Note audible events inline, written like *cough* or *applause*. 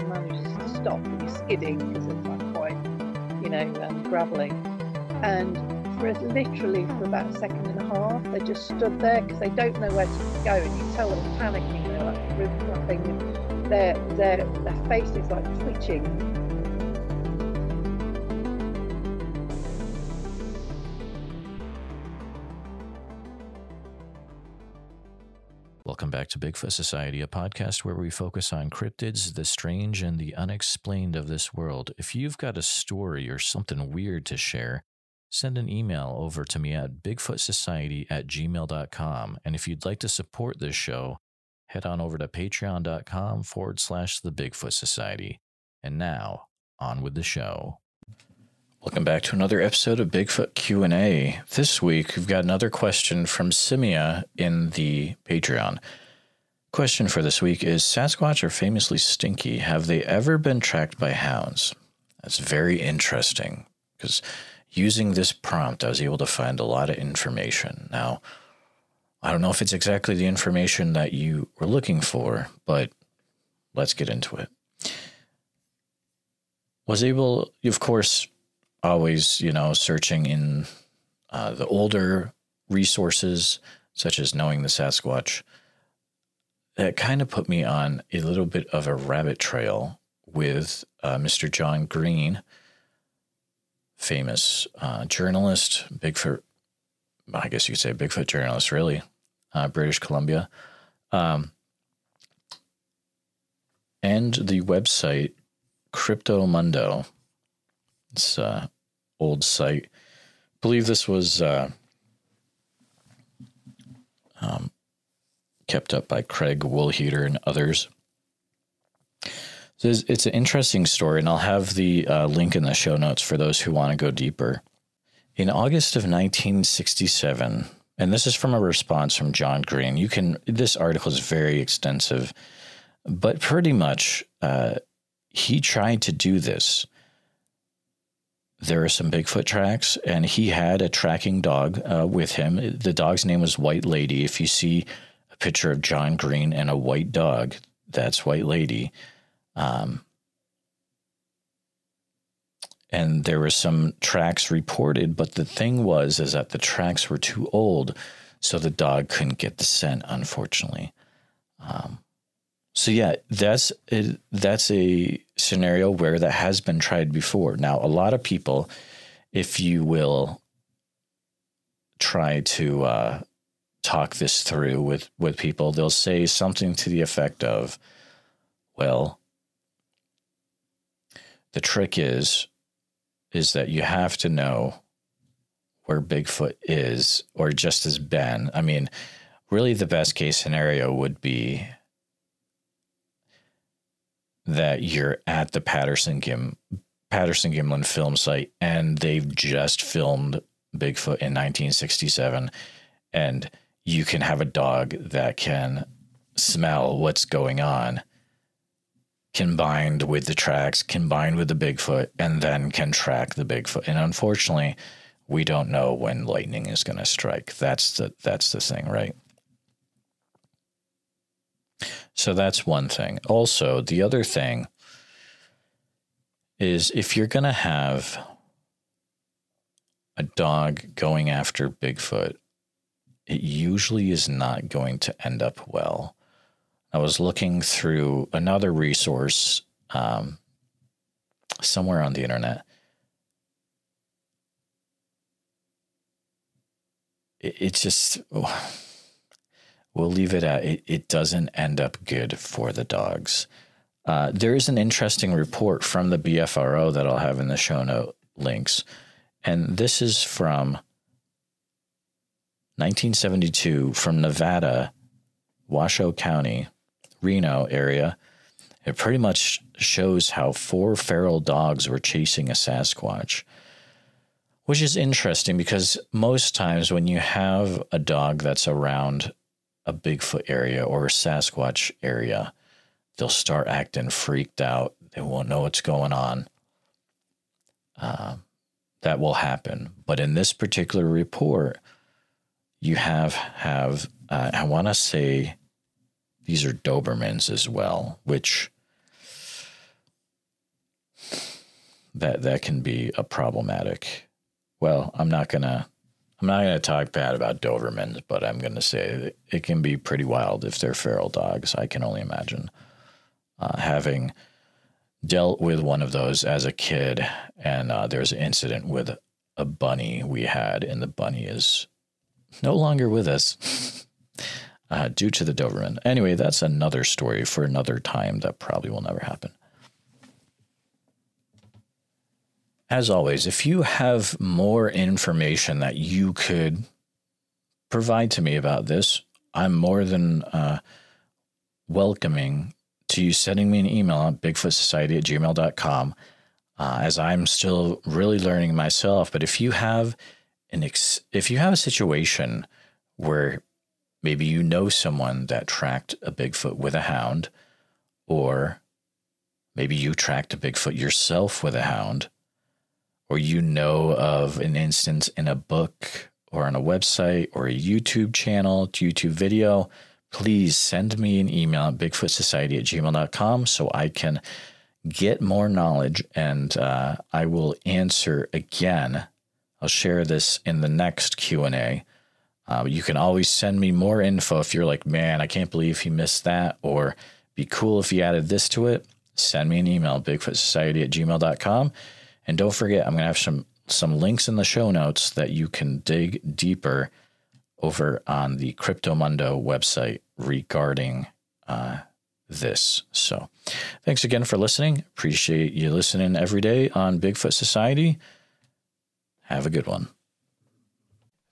manages to stop, and you're skidding because it's like quite, you know, um, graveling. And for literally for about a second and a half, they just stood there because they don't know where to go, and you tell them panicking. They're like really nothing. Their their their face is like twitching. Welcome back to Bigfoot Society, a podcast where we focus on cryptids, the strange, and the unexplained of this world. If you've got a story or something weird to share, send an email over to me at bigfootsociety at gmail.com. And if you'd like to support this show, head on over to patreon.com forward slash the Bigfoot Society. And now, on with the show. Welcome back to another episode of Bigfoot Q&A. This week, we've got another question from Simia in the Patreon. Question for this week is Sasquatch are famously stinky. Have they ever been tracked by hounds? That's very interesting because using this prompt, I was able to find a lot of information. Now, I don't know if it's exactly the information that you were looking for, but let's get into it. Was able, of course, always, you know, searching in uh, the older resources, such as knowing the Sasquatch. That kind of put me on a little bit of a rabbit trail with uh, Mr. John Green, famous uh, journalist, Bigfoot, I guess you could say Bigfoot journalist, really, uh, British Columbia. Um, and the website Cryptomundo. It's uh, old site. I believe this was uh, um, kept up by Craig Woolheater and others. So it's, it's, an interesting story, and I'll have the uh, link in the show notes for those who want to go deeper. In August of 1967, and this is from a response from John Green. You can this article is very extensive, but pretty much uh, he tried to do this there are some Bigfoot tracks, and he had a tracking dog uh, with him. The dog's name was White Lady. If you see a picture of John Green and a white dog, that's White Lady. Um, and there were some tracks reported, but the thing was is that the tracks were too old, so the dog couldn't get the scent, unfortunately. Um, so yeah, that's a, that's a scenario where that has been tried before. Now, a lot of people, if you will, try to uh, talk this through with with people, they'll say something to the effect of, "Well, the trick is is that you have to know where Bigfoot is or just has been. I mean, really, the best case scenario would be." That you're at the Patterson Gim Patterson Gimlin film site and they've just filmed Bigfoot in 1967 and you can have a dog that can smell what's going on combined with the tracks combined with the Bigfoot and then can track the Bigfoot. And unfortunately we don't know when lightning is going to strike. That's the that's the thing right so that's one thing. Also, the other thing is if you're going to have a dog going after Bigfoot, it usually is not going to end up well. I was looking through another resource um, somewhere on the internet. It, it's just. Oh, we'll leave it at it, it doesn't end up good for the dogs. Uh, there is an interesting report from the BFRO that I'll have in the show note links. And this is from 1972 from Nevada, Washoe County, Reno area. It pretty much shows how four feral dogs were chasing a Sasquatch, which is interesting because most times when you have a dog that's around a Bigfoot area or a Sasquatch area, they'll start acting freaked out. They won't know what's going on. Uh, that will happen. But in this particular report, you have have uh, I want to say these are Dobermans as well, which that that can be a problematic. Well, I'm not gonna I'm not gonna talk bad about Dobermans, but I'm gonna say it can be pretty wild if they're feral dogs. I can only imagine uh, having dealt with one of those as a kid, and uh, there's an incident with a bunny we had, and the bunny is no longer with us *laughs* uh, due to the Doberman. Anyway, that's another story for another time that probably will never happen. As always, if you have more information that you could provide to me about this, I'm more than uh, welcoming to you sending me an email at bigfootsociety at gmail.com uh, as I'm still really learning myself. But if you have an ex- if you have a situation where maybe you know someone that tracked a Bigfoot with a hound, or maybe you tracked a Bigfoot yourself with a hound, or you know of an instance in a book or on a website or a YouTube channel, YouTube video, please send me an email at bigfootsociety at gmail.com so I can get more knowledge and uh, I will answer again. I'll share this in the next Q&A. Uh, you can always send me more info if you're like, man, I can't believe he missed that, or be cool if he added this to it. Send me an email, bigfootsociety at gmail.com. And don't forget, I'm going to have some some links in the show notes that you can dig deeper over on the Cryptomundo website regarding uh, this. So, thanks again for listening. Appreciate you listening every day on Bigfoot Society. Have a good one.